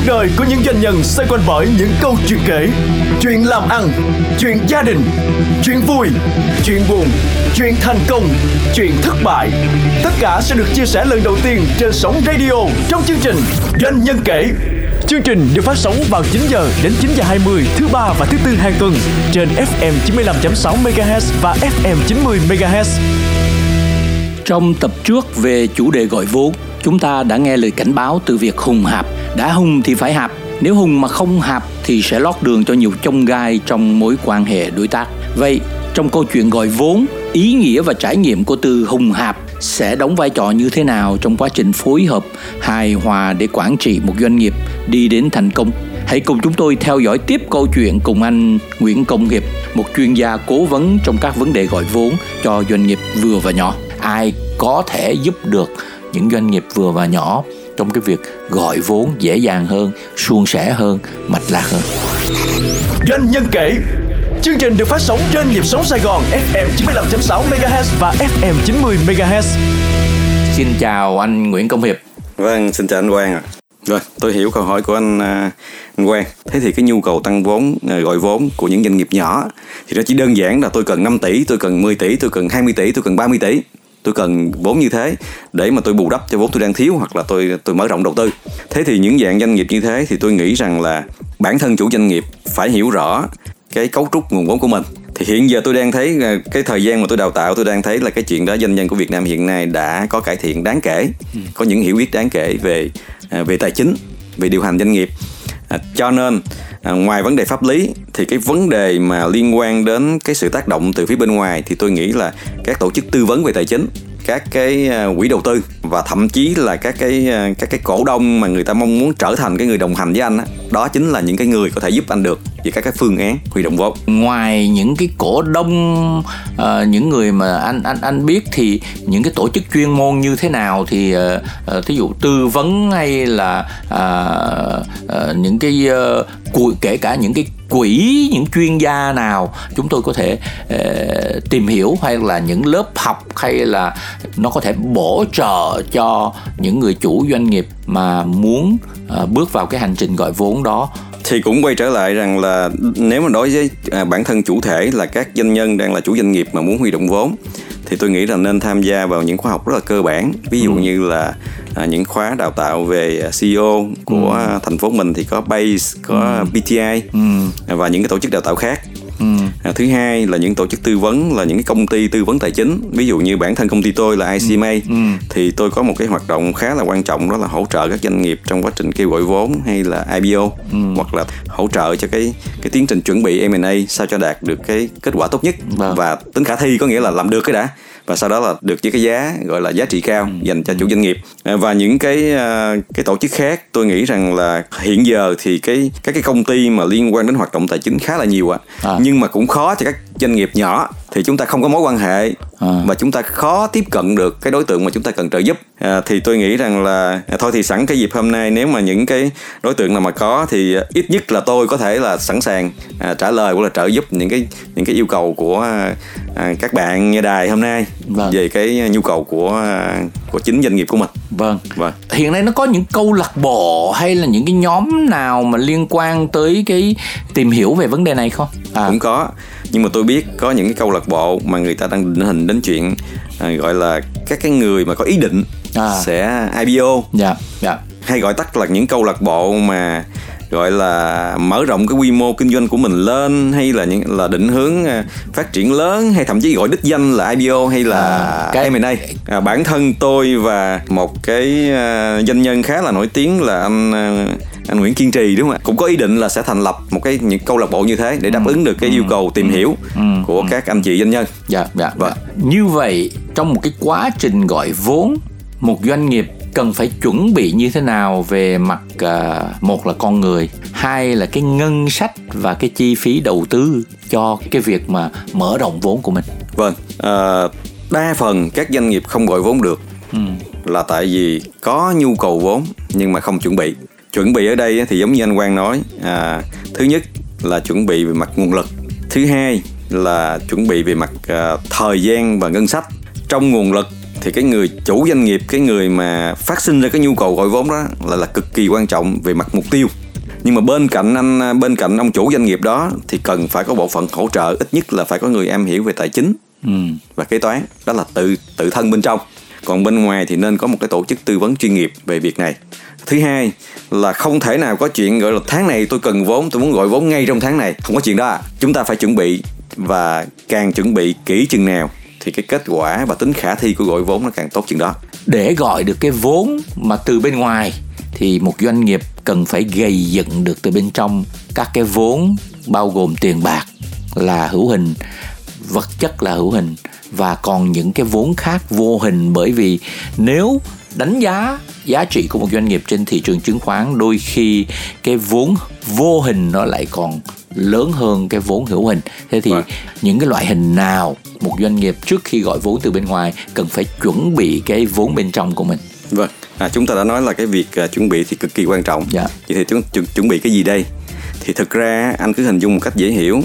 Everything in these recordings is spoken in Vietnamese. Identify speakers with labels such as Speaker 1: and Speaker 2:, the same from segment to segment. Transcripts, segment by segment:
Speaker 1: Cuộc đời của những doanh nhân xoay quanh bởi những câu chuyện kể Chuyện làm ăn, chuyện gia đình, chuyện vui, chuyện buồn, chuyện thành công, chuyện thất bại Tất cả sẽ được chia sẻ lần đầu tiên trên sóng radio trong chương trình Doanh nhân kể Chương trình được phát sóng vào 9 giờ đến 9 giờ 20 thứ ba và thứ tư hàng tuần trên FM 95.6 MHz và FM 90 MHz.
Speaker 2: Trong tập trước về chủ đề gọi vốn, chúng ta đã nghe lời cảnh báo từ việc hùng hạp. Đã hùng thì phải hạp, nếu hùng mà không hạp thì sẽ lót đường cho nhiều chông gai trong mối quan hệ đối tác. Vậy, trong câu chuyện gọi vốn, ý nghĩa và trải nghiệm của từ hùng hạp sẽ đóng vai trò như thế nào trong quá trình phối hợp hài hòa để quản trị một doanh nghiệp đi đến thành công hãy cùng chúng tôi theo dõi tiếp câu chuyện cùng anh Nguyễn Công Hiệp một chuyên gia cố vấn trong các vấn đề gọi vốn cho doanh nghiệp vừa và nhỏ ai có thể giúp được những doanh nghiệp vừa và nhỏ trong cái việc gọi vốn dễ dàng hơn suôn sẻ hơn mạch lạc hơn
Speaker 1: Doanh nhân kể Chương trình được phát sóng trên nhịp sống Sài Gòn FM 95.6 MHz và FM 90 MHz.
Speaker 2: Xin chào anh Nguyễn Công Hiệp.
Speaker 3: Vâng, xin chào anh Quang ạ. Rồi, tôi hiểu câu hỏi của anh, à, anh Quang. Thế thì cái nhu cầu tăng vốn, à, gọi vốn của những doanh nghiệp nhỏ thì nó chỉ đơn giản là tôi cần 5 tỷ, tôi cần 10 tỷ, tôi cần 20 tỷ, tôi cần 30 tỷ. Tôi cần vốn như thế để mà tôi bù đắp cho vốn tôi đang thiếu hoặc là tôi tôi mở rộng đầu tư. Thế thì những dạng doanh nghiệp như thế thì tôi nghĩ rằng là bản thân chủ doanh nghiệp phải hiểu rõ cái cấu trúc nguồn vốn của mình thì hiện giờ tôi đang thấy à, cái thời gian mà tôi đào tạo tôi đang thấy là cái chuyện đó doanh nhân của Việt Nam hiện nay đã có cải thiện đáng kể có những hiểu biết đáng kể về à, về tài chính về điều hành doanh nghiệp à, cho nên À, ngoài vấn đề pháp lý thì cái vấn đề mà liên quan đến cái sự tác động từ phía bên ngoài thì tôi nghĩ là các tổ chức tư vấn về tài chính các cái à, quỹ đầu tư và thậm chí là các cái à, các cái cổ đông mà người ta mong muốn trở thành cái người đồng hành với anh đó, đó chính là những cái người có thể giúp anh được về các cái phương án huy động vốn.
Speaker 2: Ngoài những cái cổ đông uh, những người mà anh anh anh biết thì những cái tổ chức chuyên môn như thế nào thì uh, uh, thí dụ tư vấn hay là uh, uh, những cái uh, kể cả những cái quỹ những chuyên gia nào chúng tôi có thể uh, tìm hiểu hay là những lớp học hay là nó có thể bổ trợ cho những người chủ doanh nghiệp mà muốn uh, bước vào cái hành trình gọi vốn đó
Speaker 3: thì cũng quay trở lại rằng là nếu mà đối với à, bản thân chủ thể là các doanh nhân đang là chủ doanh nghiệp mà muốn huy động vốn thì tôi nghĩ là nên tham gia vào những khóa học rất là cơ bản ví dụ ừ. như là à, những khóa đào tạo về à, CEO của ừ. thành phố mình thì có Base, có ừ. PTI ừ. và những cái tổ chức đào tạo khác Ừ. À, thứ hai là những tổ chức tư vấn là những cái công ty tư vấn tài chính ví dụ như bản thân công ty tôi là ICMA ừ. ừ. thì tôi có một cái hoạt động khá là quan trọng đó là hỗ trợ các doanh nghiệp trong quá trình kêu gọi vốn hay là IPO ừ. hoặc là hỗ trợ cho cái cái tiến trình chuẩn bị M&A sao cho đạt được cái kết quả tốt nhất vâng. và tính khả thi có nghĩa là làm được cái đã và sau đó là được với cái giá gọi là giá trị cao ừ. dành cho chủ doanh nghiệp à, và những cái à, cái tổ chức khác tôi nghĩ rằng là hiện giờ thì cái các cái công ty mà liên quan đến hoạt động tài chính khá là nhiều ạ à. nhưng mà cũng khó cho các doanh nghiệp nhỏ thì chúng ta không có mối quan hệ à. và chúng ta khó tiếp cận được cái đối tượng mà chúng ta cần trợ giúp à, thì tôi nghĩ rằng là à, thôi thì sẵn cái dịp hôm nay nếu mà những cái đối tượng nào mà có thì ít nhất là tôi có thể là sẵn sàng à, trả lời hoặc là trợ giúp những cái những cái yêu cầu của à, các bạn nghe đài hôm nay vâng. về cái nhu cầu của à, của chính doanh nghiệp của mình
Speaker 2: vâng vâng hiện nay nó có những câu lạc bộ hay là những cái nhóm nào mà liên quan tới cái tìm hiểu về vấn đề này không
Speaker 3: à. cũng có nhưng mà tôi biết có những cái câu lạc bộ mà người ta đang định hình đến chuyện à, gọi là các cái người mà có ý định à. sẽ IPO. Dạ dạ. Hay gọi tắt là những câu lạc bộ mà gọi là mở rộng cái quy mô kinh doanh của mình lên hay là những là định hướng à, phát triển lớn hay thậm chí gọi đích danh là IPO hay là à, cái... M&A à, bản thân tôi và một cái uh, doanh nhân khá là nổi tiếng là anh uh, anh Nguyễn Kiên Trì đúng không ạ cũng có ý định là sẽ thành lập một cái những câu lạc bộ như thế để đáp ừ. ứng được cái ừ. yêu cầu tìm ừ. hiểu của các anh chị doanh nhân
Speaker 2: dạ dạ vâng như vậy trong một cái quá trình gọi vốn một doanh nghiệp cần phải chuẩn bị như thế nào về mặt uh, một là con người hai là cái ngân sách và cái chi phí đầu tư cho cái việc mà mở rộng vốn của mình
Speaker 3: vâng uh, đa phần các doanh nghiệp không gọi vốn được ừ. là tại vì có nhu cầu vốn nhưng mà không chuẩn bị chuẩn bị ở đây thì giống như anh quang nói à, thứ nhất là chuẩn bị về mặt nguồn lực. Thứ hai là chuẩn bị về mặt uh, thời gian và ngân sách. Trong nguồn lực thì cái người chủ doanh nghiệp cái người mà phát sinh ra cái nhu cầu gọi vốn đó là là cực kỳ quan trọng về mặt mục tiêu. Nhưng mà bên cạnh anh bên cạnh ông chủ doanh nghiệp đó thì cần phải có bộ phận hỗ trợ ít nhất là phải có người am hiểu về tài chính ừ. và kế toán. Đó là tự tự thân bên trong. Còn bên ngoài thì nên có một cái tổ chức tư vấn chuyên nghiệp về việc này thứ hai là không thể nào có chuyện gọi là tháng này tôi cần vốn, tôi muốn gọi vốn ngay trong tháng này. Không có chuyện đó à. chúng ta phải chuẩn bị và càng chuẩn bị kỹ chừng nào thì cái kết quả và tính khả thi của gọi vốn nó càng tốt chừng đó.
Speaker 2: Để gọi được cái vốn mà từ bên ngoài thì một doanh nghiệp cần phải gây dựng được từ bên trong. Các cái vốn bao gồm tiền bạc là hữu hình, vật chất là hữu hình và còn những cái vốn khác vô hình. Bởi vì nếu đánh giá giá trị của một doanh nghiệp trên thị trường chứng khoán đôi khi cái vốn vô hình nó lại còn lớn hơn cái vốn hữu hình. Thế thì vâng. những cái loại hình nào một doanh nghiệp trước khi gọi vốn từ bên ngoài cần phải chuẩn bị cái vốn bên trong của mình?
Speaker 3: Vâng. À, chúng ta đã nói là cái việc uh, chuẩn bị thì cực kỳ quan trọng. Dạ. vậy thì chúng chuẩn, chuẩn bị cái gì đây? Thì thực ra anh cứ hình dung một cách dễ hiểu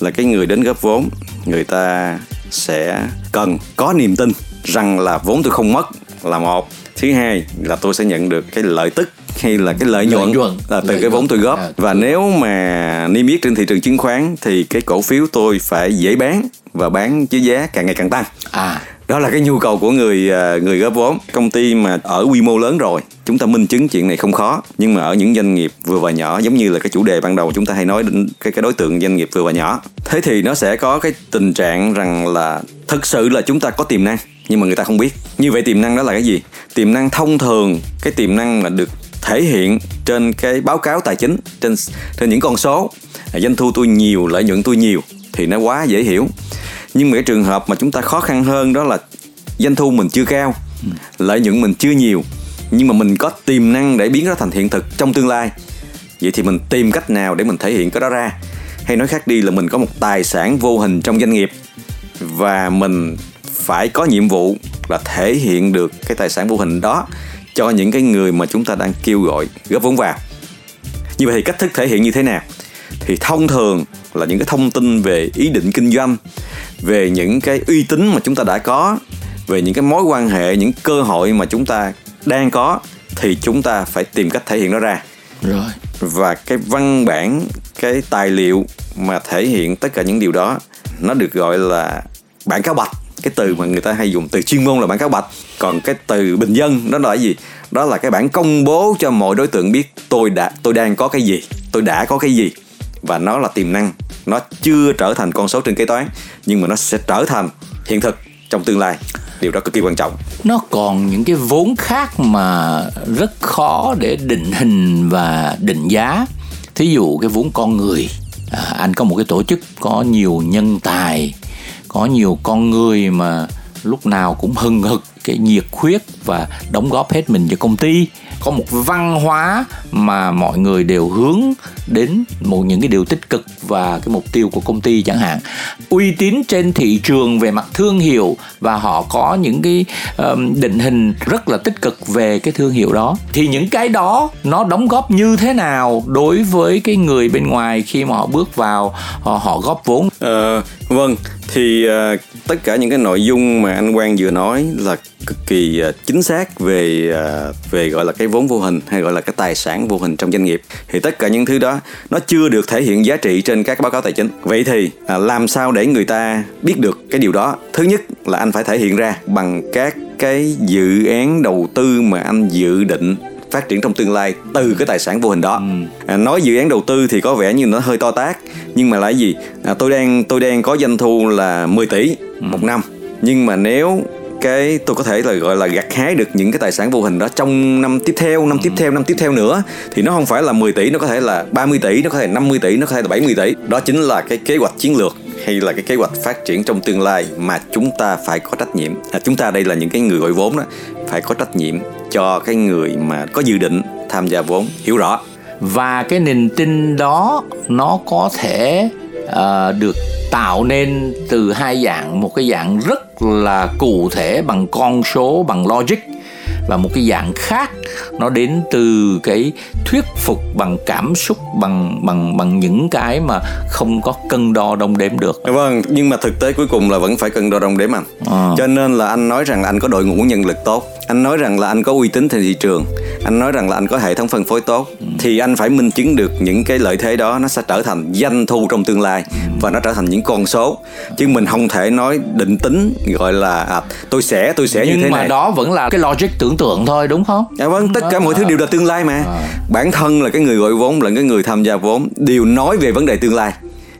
Speaker 3: là cái người đến góp vốn người ta sẽ cần có niềm tin rằng là vốn tôi không mất là một thứ hai là tôi sẽ nhận được cái lợi tức hay là cái lợi nhuận, nhuận. là từ lợi cái vốn tôi góp. À, và nếu mà niêm yết trên thị trường chứng khoán thì cái cổ phiếu tôi phải dễ bán và bán với giá càng ngày càng tăng. À. Đó là cái nhu cầu của người à, người góp vốn. Công ty mà ở quy mô lớn rồi chúng ta minh chứng chuyện này không khó. Nhưng mà ở những doanh nghiệp vừa và nhỏ giống như là cái chủ đề ban đầu chúng ta hay nói đến cái cái đối tượng doanh nghiệp vừa và nhỏ thế thì nó sẽ có cái tình trạng rằng là thực sự là chúng ta có tiềm năng nhưng mà người ta không biết. Như vậy tiềm năng đó là cái gì? Tiềm năng thông thường cái tiềm năng mà được thể hiện trên cái báo cáo tài chính trên trên những con số. Doanh thu tôi nhiều lợi nhuận tôi nhiều thì nó quá dễ hiểu. Nhưng mà cái trường hợp mà chúng ta khó khăn hơn đó là doanh thu mình chưa cao lợi nhuận mình chưa nhiều. Nhưng mà mình có tiềm năng để biến nó thành hiện thực trong tương lai. Vậy thì mình tìm cách nào để mình thể hiện cái đó ra? Hay nói khác đi là mình có một tài sản vô hình trong doanh nghiệp và mình phải có nhiệm vụ là thể hiện được cái tài sản vô hình đó cho những cái người mà chúng ta đang kêu gọi góp vốn vào. Như vậy thì cách thức thể hiện như thế nào? Thì thông thường là những cái thông tin về ý định kinh doanh về những cái uy tín mà chúng ta đã có về những cái mối quan hệ những cơ hội mà chúng ta đang có thì chúng ta phải tìm cách thể hiện nó ra. Rồi. Và cái văn bản cái tài liệu mà thể hiện tất cả những điều đó nó được gọi là bản cáo bạch cái từ mà người ta hay dùng từ chuyên môn là bản cáo bạch. Còn cái từ bình dân đó là cái gì? Đó là cái bản công bố cho mọi đối tượng biết tôi đã tôi đang có cái gì tôi đã có cái gì. Và nó là tiềm năng. Nó chưa trở thành con số trên kế toán nhưng mà nó sẽ trở thành hiện thực trong tương lai. Điều đó cực kỳ quan trọng.
Speaker 2: Nó còn những cái vốn khác mà rất khó để định hình và định giá. Thí dụ cái vốn con người. À, anh có một cái tổ chức có nhiều nhân tài có nhiều con người mà lúc nào cũng hừng hực cái nhiệt huyết và đóng góp hết mình cho công ty. Có một văn hóa mà mọi người đều hướng đến một những cái điều tích cực và cái mục tiêu của công ty chẳng hạn. Uy tín trên thị trường về mặt thương hiệu và họ có những cái um, định hình rất là tích cực về cái thương hiệu đó. Thì những cái đó nó đóng góp như thế nào đối với cái người bên ngoài khi mà họ bước vào họ, họ góp vốn?
Speaker 3: Ờ, vâng thì uh, tất cả những cái nội dung mà anh Quang vừa nói là cực kỳ uh, chính xác về uh, về gọi là cái vốn vô hình hay gọi là cái tài sản vô hình trong doanh nghiệp. Thì tất cả những thứ đó nó chưa được thể hiện giá trị trên các báo cáo tài chính. Vậy thì uh, làm sao để người ta biết được cái điều đó? Thứ nhất là anh phải thể hiện ra bằng các cái dự án đầu tư mà anh dự định phát triển trong tương lai từ cái tài sản vô hình đó ừ. à, nói dự án đầu tư thì có vẻ như nó hơi to tác nhưng mà là gì à, tôi đang tôi đang có doanh thu là 10 tỷ ừ. một năm nhưng mà nếu cái tôi có thể là gọi là gặt hái được những cái tài sản vô hình đó trong năm tiếp theo, năm ừ. tiếp theo, năm tiếp theo nữa thì nó không phải là 10 tỷ, nó có thể là 30 tỷ, nó có thể là 50 tỷ, nó có thể là 70 tỷ. Đó chính là cái kế hoạch chiến lược hay là cái kế hoạch phát triển trong tương lai mà chúng ta phải có trách nhiệm. À, chúng ta đây là những cái người gọi vốn đó phải có trách nhiệm cho cái người mà có dự định tham gia vốn hiểu rõ.
Speaker 2: Và cái niềm tin đó nó có thể uh, được tạo nên từ hai dạng. Một cái dạng rất là cụ thể bằng con số bằng logic và một cái dạng khác nó đến từ cái thuyết phục bằng cảm xúc bằng bằng bằng những cái mà không có cân đo đong đếm được.
Speaker 3: Vâng nhưng mà thực tế cuối cùng là vẫn phải cân đo đong đếm anh à. cho nên là anh nói rằng anh có đội ngũ nhân lực tốt anh nói rằng là anh có uy tín trên thị trường. Anh nói rằng là anh có hệ thống phân phối tốt. Thì anh phải minh chứng được những cái lợi thế đó nó sẽ trở thành doanh thu trong tương lai và nó trở thành những con số. Chứ mình không thể nói định tính gọi là à, tôi sẽ tôi sẽ
Speaker 2: nhưng
Speaker 3: như thế
Speaker 2: mà
Speaker 3: này.
Speaker 2: đó vẫn là cái logic tưởng tượng thôi đúng không?
Speaker 3: Dạ vâng tất cả mọi thứ đều là tương lai mà. À. bản thân là cái người gọi vốn là cái người tham gia vốn đều nói về vấn đề tương lai.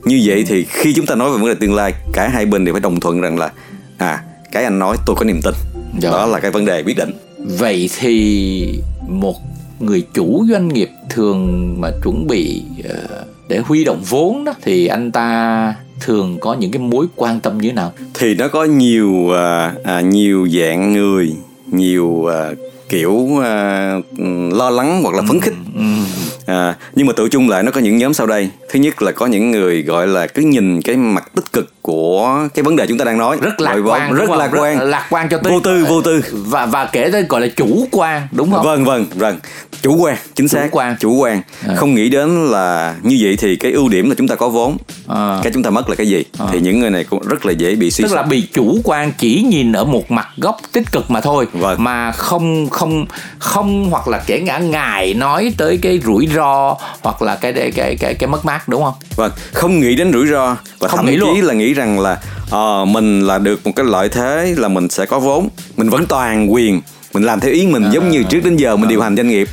Speaker 3: Như vậy thì khi chúng ta nói về vấn đề tương lai cả hai bên đều phải đồng thuận rằng là à cái anh nói tôi có niềm tin dạ. đó là cái vấn đề quyết định
Speaker 2: vậy thì một người chủ doanh nghiệp thường mà chuẩn bị ờ, để huy động vốn đó thì anh ta thường có những cái mối quan tâm như thế nào
Speaker 3: thì nó có nhiều à, à, nhiều dạng người nhiều à, kiểu à, lo lắng hoặc là phấn khích ừ, ừ. À, nhưng mà tự chung lại nó có những nhóm sau đây thứ nhất là có những người gọi là cứ nhìn cái mặt tích cực của cái vấn đề chúng ta đang nói.
Speaker 2: Rất lạc quan
Speaker 3: rất lạc quan.
Speaker 2: Rất lạc quan cho tới
Speaker 3: vô tư vô tư.
Speaker 2: Và và kể tới gọi là chủ quan đúng không?
Speaker 3: Vâng vâng vâng. Chủ quan chính xác. chủ quan. Chủ quan. À. không nghĩ đến là như vậy thì cái ưu điểm là chúng ta có vốn. À. cái chúng ta mất là cái gì? À. thì những người này cũng rất là dễ bị suy
Speaker 2: tức là bị chủ quan chỉ nhìn ở một mặt góc tích cực mà thôi vâng. mà không không không hoặc là kể ngã ngài nói tới cái rủi ro hoặc là cái cái cái cái, cái mất mát đúng không?
Speaker 3: Vâng không nghĩ đến rủi ro và không thậm chí luôn. là nghĩ rằng là uh, mình là được một cái lợi thế là mình sẽ có vốn. Mình vẫn toàn quyền mình làm theo ý mình à, giống như trước đến giờ mình à. điều hành doanh nghiệp.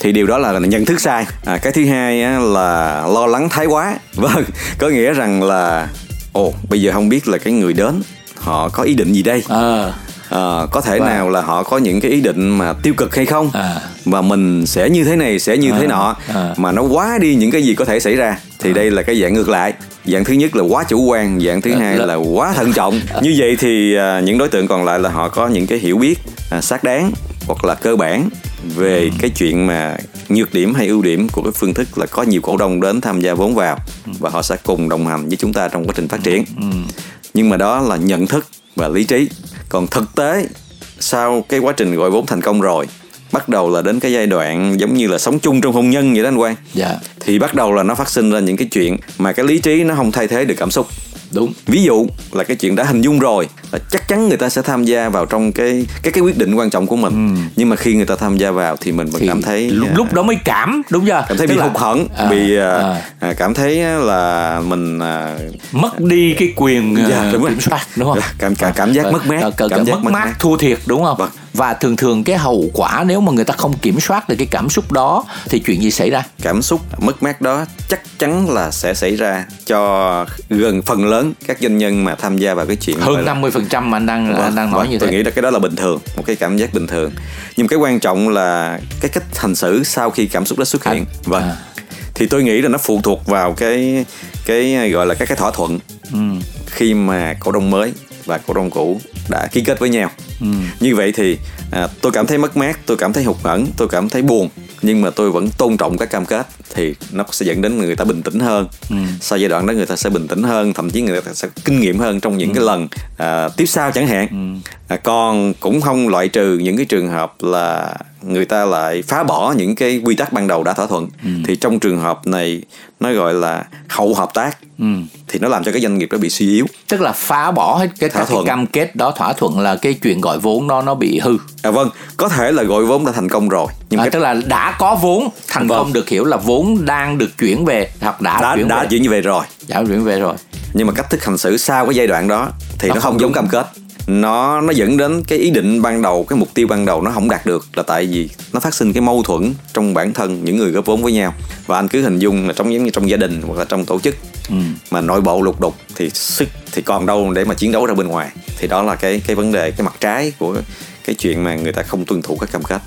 Speaker 3: Thì điều đó là nhận thức sai. À, cái thứ hai á, là lo lắng thái quá. Vâng có nghĩa rằng là ồ bây giờ không biết là cái người đến họ có ý định gì đây? À à, có thể wow. nào là họ có những cái ý định mà tiêu cực hay không à. và mình sẽ như thế này sẽ như à. thế nọ à. mà nó quá đi những cái gì có thể xảy ra thì à. đây là cái dạng ngược lại dạng thứ nhất là quá chủ quan dạng thứ à. hai là quá thận trọng à. như vậy thì à, những đối tượng còn lại là họ có những cái hiểu biết à, xác đáng hoặc là cơ bản về ừ. cái chuyện mà nhược điểm hay ưu điểm của cái phương thức là có nhiều cổ đông đến tham gia vốn vào ừ. và họ sẽ cùng đồng hành với chúng ta trong quá trình phát triển ừ. nhưng mà đó là nhận thức và lý trí còn thực tế sau cái quá trình gọi vốn thành công rồi bắt đầu là đến cái giai đoạn giống như là sống chung trong hôn nhân vậy đó anh Quang. Dạ. Thì bắt đầu là nó phát sinh ra những cái chuyện mà cái lý trí nó không thay thế được cảm xúc
Speaker 2: đúng.
Speaker 3: Ví dụ là cái chuyện đã hình dung rồi là chắc chắn người ta sẽ tham gia vào trong cái cái cái quyết định quan trọng của mình. Ừ. nhưng mà khi người ta tham gia vào thì mình vẫn cảm thấy
Speaker 2: lúc, lúc đó mới cảm đúng chưa?
Speaker 3: cảm thấy Tức bị là... hụt hẫng à, bị à. À, cảm thấy là mình à,
Speaker 2: mất đi cái quyền dạ, đúng kiểm soát đúng không?
Speaker 3: Cảm cảm, cảm giác mất mát
Speaker 2: cảm, cảm giác mất mát. thua thiệt đúng không? Vâng và thường thường cái hậu quả nếu mà người ta không kiểm soát được cái cảm xúc đó thì chuyện gì xảy ra?
Speaker 3: Cảm xúc mất mát đó chắc chắn là sẽ xảy ra cho gần phần lớn các doanh nhân mà tham gia vào cái chuyện
Speaker 2: hơn năm mươi phần trăm mà anh đang vâng, anh đang nói vâng, như
Speaker 3: tôi
Speaker 2: thế.
Speaker 3: nghĩ là cái đó là bình thường một cái cảm giác bình thường. Nhưng cái quan trọng là cái cách hành xử sau khi cảm xúc đó xuất hiện. À, vâng. à. thì tôi nghĩ là nó phụ thuộc vào cái cái gọi là các cái thỏa thuận ừ. khi mà cổ đông mới và cổ đông cũ đã ký kết với nhau ừ. như vậy thì à, tôi cảm thấy mất mát tôi cảm thấy hụt hẫng tôi cảm thấy buồn nhưng mà tôi vẫn tôn trọng các cam kết thì nó sẽ dẫn đến người ta bình tĩnh hơn ừ. sau giai đoạn đó người ta sẽ bình tĩnh hơn thậm chí người ta sẽ kinh nghiệm hơn trong những ừ. cái lần à, tiếp sau chẳng hạn ừ. à, còn cũng không loại trừ những cái trường hợp là người ta lại phá bỏ những cái quy tắc ban đầu đã thỏa thuận ừ. thì trong trường hợp này nó gọi là hậu hợp tác ừ. thì nó làm cho cái doanh nghiệp đó bị suy yếu
Speaker 2: tức là phá bỏ hết cái, thỏa thuận. cái cam kết đó thỏa thuận là cái chuyện gọi vốn đó nó bị hư
Speaker 3: à vâng có thể là gọi vốn đã thành công rồi
Speaker 2: nhưng à, cái... tức là đã có vốn thành vâng. công được hiểu là vốn đang được chuyển về hoặc đã
Speaker 3: đã
Speaker 2: chuyển
Speaker 3: đã
Speaker 2: về.
Speaker 3: chuyển về rồi.
Speaker 2: Đã chuyển về rồi.
Speaker 3: Nhưng mà cách thức hành xử sau cái giai đoạn đó thì nó, nó không, không giống cam kết. Nó nó dẫn đến cái ý định ban đầu cái mục tiêu ban đầu nó không đạt được là tại vì nó phát sinh cái mâu thuẫn trong bản thân những người góp vốn với nhau. Và anh cứ hình dung là trong giống như trong gia đình hoặc là trong tổ chức ừ. mà nội bộ lục đục thì sức thì còn đâu để mà chiến đấu ra bên ngoài. Thì đó là cái cái vấn đề cái mặt trái của cái chuyện mà người ta không tuân thủ các cam kết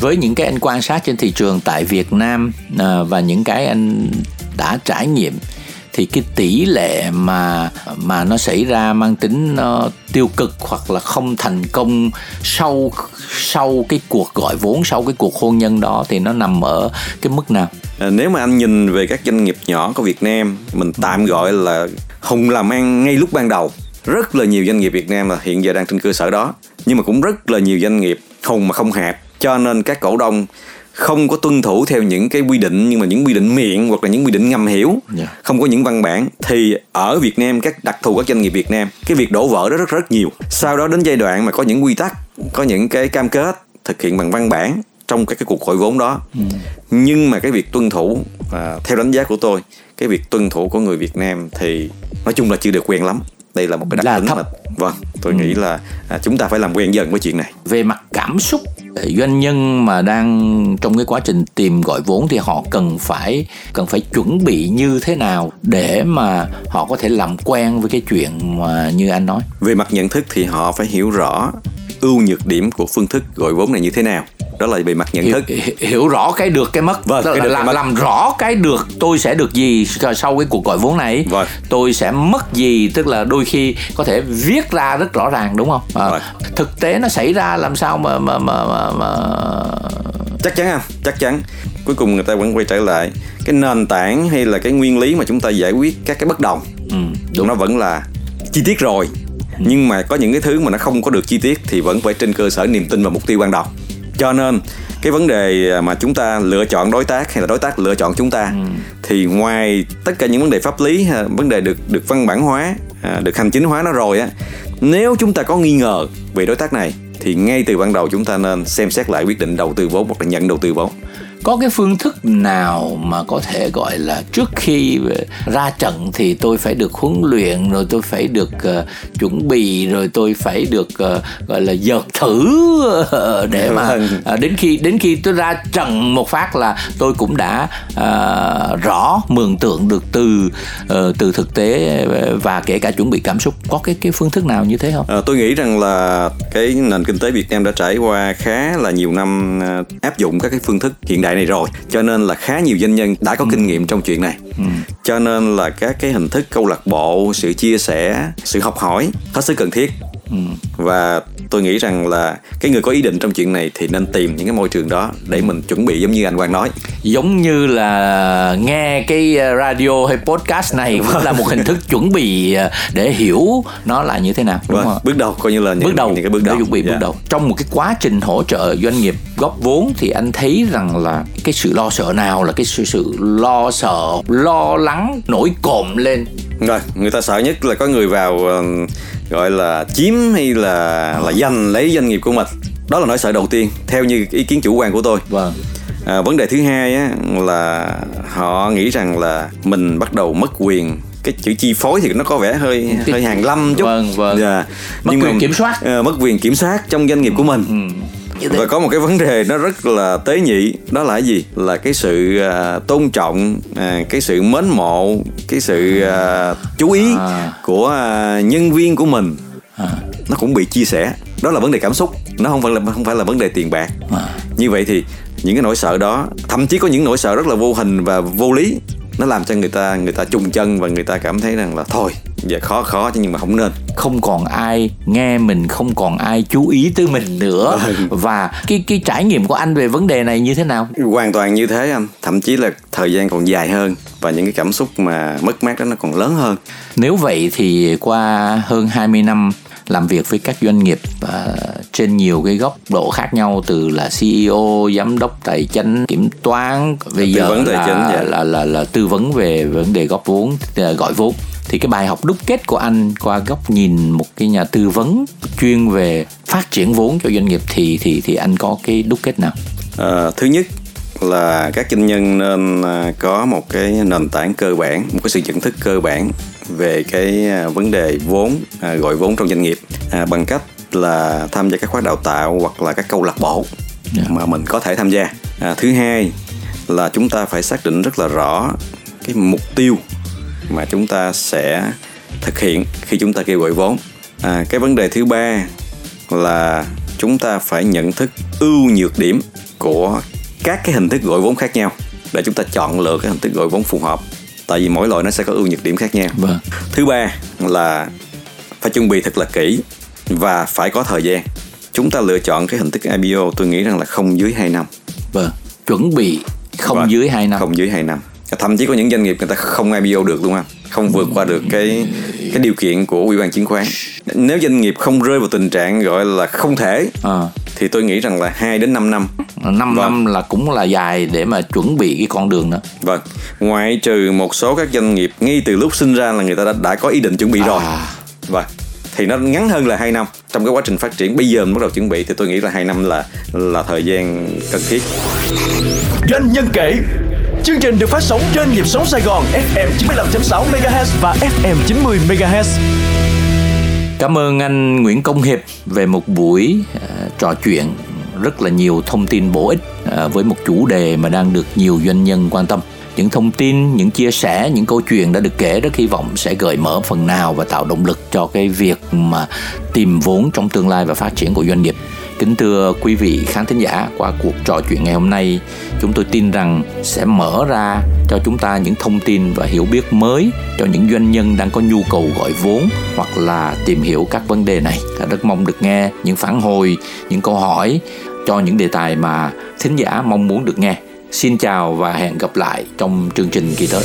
Speaker 2: với những cái anh quan sát trên thị trường tại Việt Nam à, và những cái anh đã trải nghiệm thì cái tỷ lệ mà mà nó xảy ra mang tính uh, tiêu cực hoặc là không thành công sau sau cái cuộc gọi vốn sau cái cuộc hôn nhân đó thì nó nằm ở cái mức nào?
Speaker 3: À, nếu mà anh nhìn về các doanh nghiệp nhỏ của Việt Nam mình tạm gọi là hùng làm ăn ngay lúc ban đầu. Rất là nhiều doanh nghiệp Việt Nam là hiện giờ đang trên cơ sở đó nhưng mà cũng rất là nhiều doanh nghiệp hùng mà không hẹp cho nên các cổ đông không có tuân thủ theo những cái quy định nhưng mà những quy định miệng hoặc là những quy định ngầm hiểu.
Speaker 2: Yeah.
Speaker 3: không có những văn bản. Thì ở Việt Nam các đặc thù các doanh nghiệp Việt Nam cái việc đổ vỡ đó rất rất nhiều. Sau đó đến giai đoạn mà có những quy tắc có những cái cam kết thực hiện bằng văn bản trong các cái cuộc gọi vốn đó. Nhưng mà cái việc tuân thủ à, theo đánh giá của tôi cái việc tuân thủ của người Việt Nam thì nói chung là chưa được quen lắm đây là một cái đặc
Speaker 2: Là
Speaker 3: tính
Speaker 2: thấp.
Speaker 3: mà vâng tôi nghĩ là à, chúng ta phải làm quen dần với chuyện này.
Speaker 2: Về mặt cảm xúc doanh nhân mà đang trong cái quá trình tìm gọi vốn thì họ cần phải cần phải chuẩn bị như thế nào để mà họ có thể làm quen với cái chuyện mà như anh nói?
Speaker 3: Về mặt nhận thức thì họ phải hiểu rõ ưu nhược điểm của phương thức gọi vốn này như thế nào đó là về mặt nhận
Speaker 2: hiểu,
Speaker 3: thức.
Speaker 2: hiểu, hiểu rõ cái được cái mất.
Speaker 3: Vâng, cái
Speaker 2: là
Speaker 3: được, cái
Speaker 2: làm
Speaker 3: mất.
Speaker 2: làm rõ cái được tôi sẽ được gì sau cái cuộc gọi vốn này.
Speaker 3: Vâng.
Speaker 2: tôi sẽ mất gì tức là đôi khi có thể viết ra rất rõ ràng đúng không? À,
Speaker 3: Vâng.
Speaker 2: thực tế nó xảy ra làm sao mà mà mà, mà, mà...
Speaker 3: chắc chắn không? Chắc chắn. Cuối cùng người ta vẫn quay trở lại. Cái nền tảng hay là cái nguyên lý mà chúng ta giải quyết các cái bất đồng
Speaker 2: Ừ,
Speaker 3: đúng. nó vẫn là chi tiết rồi. Nhưng mà có những cái thứ mà nó không có được chi tiết thì vẫn phải trên cơ sở niềm tin và mục tiêu ban đầu cho nên cái vấn đề mà chúng ta lựa chọn đối tác hay là đối tác lựa chọn chúng ta thì ngoài tất cả những vấn đề pháp lý ha, vấn đề được được văn bản hóa à, được hành chính hóa nó rồi á nếu chúng ta có nghi ngờ về đối tác này thì ngay từ ban đầu chúng ta nên xem xét lại quyết định đầu tư vốn hoặc là nhận đầu tư vốn
Speaker 2: có cái phương thức nào mà có thể gọi là trước khi ra trận thì tôi phải được huấn luyện rồi tôi phải được uh, chuẩn bị rồi tôi phải được uh, gọi là dợt thử uh, để mà uh, đến khi đến khi tôi ra trận một phát là tôi cũng đã uh, rõ mường tượng được từ uh, từ thực tế và kể cả chuẩn bị cảm xúc có cái cái phương thức nào như thế không?
Speaker 3: À, tôi nghĩ rằng là cái nền kinh tế Việt Nam đã trải qua khá là nhiều năm áp dụng các cái phương thức hiện đại này rồi. Cho nên là khá nhiều doanh nhân đã có kinh nghiệm trong chuyện này. Cho nên là các cái hình thức câu lạc bộ sự chia sẻ sự học hỏi hết sức cần thiết và tôi nghĩ rằng là cái người có ý định trong chuyện này thì nên tìm những cái môi trường đó để mình chuẩn bị giống như anh Quang nói.
Speaker 2: Giống như là nghe cái uh, radio hay podcast này cũng là một hình thức chuẩn bị uh, để hiểu nó là như thế nào đúng
Speaker 3: Vâng,
Speaker 2: không
Speaker 3: bước đầu coi như là những,
Speaker 2: bước đầu
Speaker 3: những cái bước đầu.
Speaker 2: chuẩn bị bước
Speaker 3: Dạ.
Speaker 2: đầu. Trong một cái quá trình hỗ trợ doanh nghiệp góp vốn thì anh thấy rằng là cái sự lo sợ nào là cái sự sự lo sợ lo lắng nổi cộm lên?
Speaker 3: Rồi, người ta sợ nhất là có người vào ờ, gọi là chiếm hay là là giành lấy doanh nghiệp của mình. Đó là nỗi sợ đầu tiên, theo như ý kiến chủ quan của tôi.
Speaker 2: vâng
Speaker 3: À, vấn đề thứ hai á, là họ nghĩ rằng là mình bắt đầu mất quyền cái chữ chi phối thì nó có vẻ hơi hơi hàng lâm chút
Speaker 2: Vâng, vâng.
Speaker 3: Dạ.
Speaker 2: Mất quyền kiểm soát.
Speaker 3: ờ, mất quyền kiểm soát trong doanh nghiệp của mình
Speaker 2: Như thế.
Speaker 3: và có một cái vấn đề nó rất là tế nhị đó là gì là cái sự à, tôn trọng à, cái sự mến mộ cái sự à, chú ý
Speaker 2: À.
Speaker 3: của à, nhân viên của mình
Speaker 2: À.
Speaker 3: nó cũng bị chia sẻ đó là vấn đề cảm xúc nó không phải là không phải là vấn đề tiền bạc
Speaker 2: À.
Speaker 3: như vậy thì những cái nỗi sợ đó thậm chí có những nỗi sợ rất là vô hình và vô lý nó làm cho người ta người ta trùng chân và người ta cảm thấy rằng là thôi giờ khó khó chứ nhưng mà không nên
Speaker 2: không còn ai nghe mình không còn ai chú ý tới mình nữa
Speaker 3: Vâng.
Speaker 2: và cái cái trải nghiệm của anh về vấn đề này như thế nào
Speaker 3: hoàn toàn như thế anh thậm chí là thời gian còn dài hơn và những cái cảm xúc mà mất mát đó nó còn lớn hơn
Speaker 2: Nếu vậy thì qua hơn 20 năm làm việc với các doanh nghiệp à, trên nhiều cái góc độ khác nhau từ là CEO, giám đốc tài chính, kiểm toán, bây
Speaker 3: Tư
Speaker 2: giờ
Speaker 3: vấn tài
Speaker 2: là,
Speaker 3: chính, dạ.
Speaker 2: là, là là tư vấn về vấn đề góp vốn, gọi vốn. Thì cái bài học đúc kết của anh qua góc nhìn một cái nhà tư vấn chuyên về phát triển vốn cho doanh nghiệp thì thì thì anh có cái đúc kết nào?
Speaker 3: Ờ, thứ nhất là các doanh nhân nên à, có một cái nền tảng cơ bản một cái sự nhận thức cơ bản về cái à, vấn đề vốn à, gọi vốn trong doanh nghiệp à, bằng cách là tham gia các khóa đào tạo hoặc là các câu lạc bộ
Speaker 2: Dạ.
Speaker 3: mà mình có thể tham gia à, thứ hai là chúng ta phải xác định rất là rõ cái mục tiêu mà chúng ta sẽ thực hiện khi chúng ta kêu gọi vốn. À, cái vấn đề thứ ba là chúng ta phải nhận thức ưu nhược điểm của các cái hình thức gọi vốn khác nhau để chúng ta chọn lựa cái hình thức gọi vốn phù hợp. Tại vì mỗi loại nó sẽ có ưu nhược điểm khác nhau.
Speaker 2: Vâng.
Speaker 3: thứ ba là phải chuẩn bị thật là kỹ và phải có thời gian. Chúng ta lựa chọn cái hình thức IPO tôi nghĩ rằng là không dưới 2 năm.
Speaker 2: Vâng, chuẩn bị không
Speaker 3: Vâng,
Speaker 2: dưới 2 năm.
Speaker 3: không dưới 2 năm thậm chí có những doanh nghiệp người ta không IPO được luôn anh không vượt qua được cái cái điều kiện của ủy ban chứng khoán. Nếu doanh nghiệp không rơi vào tình trạng gọi là không thể
Speaker 2: À.
Speaker 3: thì tôi nghĩ rằng là 2 đến 5 năm.
Speaker 2: 5 vâng. năm là cũng là dài để mà chuẩn bị cái con đường đó.
Speaker 3: Vâng. Ngoại trừ một số các doanh nghiệp ngay từ lúc sinh ra là người ta đã, đã có ý định chuẩn bị à. rồi vâng. Thì nó ngắn hơn là 2 năm. Trong cái quá trình phát triển bây giờ mình bắt đầu chuẩn bị thì tôi nghĩ là 2 năm là là thời gian cần thiết.
Speaker 1: Doanh nhân kể Chương trình được phát sóng trên nhịp sóng Sài Gòn FM 95.6 MHz và FM 90 MHz.
Speaker 2: Cảm ơn anh Nguyễn Công Hiệp về một buổi uh, trò chuyện rất là nhiều thông tin bổ ích uh, với một chủ đề mà đang được nhiều doanh nhân quan tâm những thông tin những chia sẻ những câu chuyện đã được kể rất hy vọng sẽ gợi mở phần nào và tạo động lực cho cái việc mà tìm vốn trong tương lai và phát triển của doanh nghiệp kính thưa quý vị khán thính giả, qua cuộc trò chuyện ngày hôm nay, chúng tôi tin rằng sẽ mở ra cho chúng ta những thông tin và hiểu biết mới cho những doanh nhân đang có nhu cầu gọi vốn hoặc là tìm hiểu các vấn đề này rất mong được nghe những phản hồi, những câu hỏi cho những đề tài mà thính giả mong muốn được nghe Xin chào và hẹn gặp lại trong chương trình kỳ tới.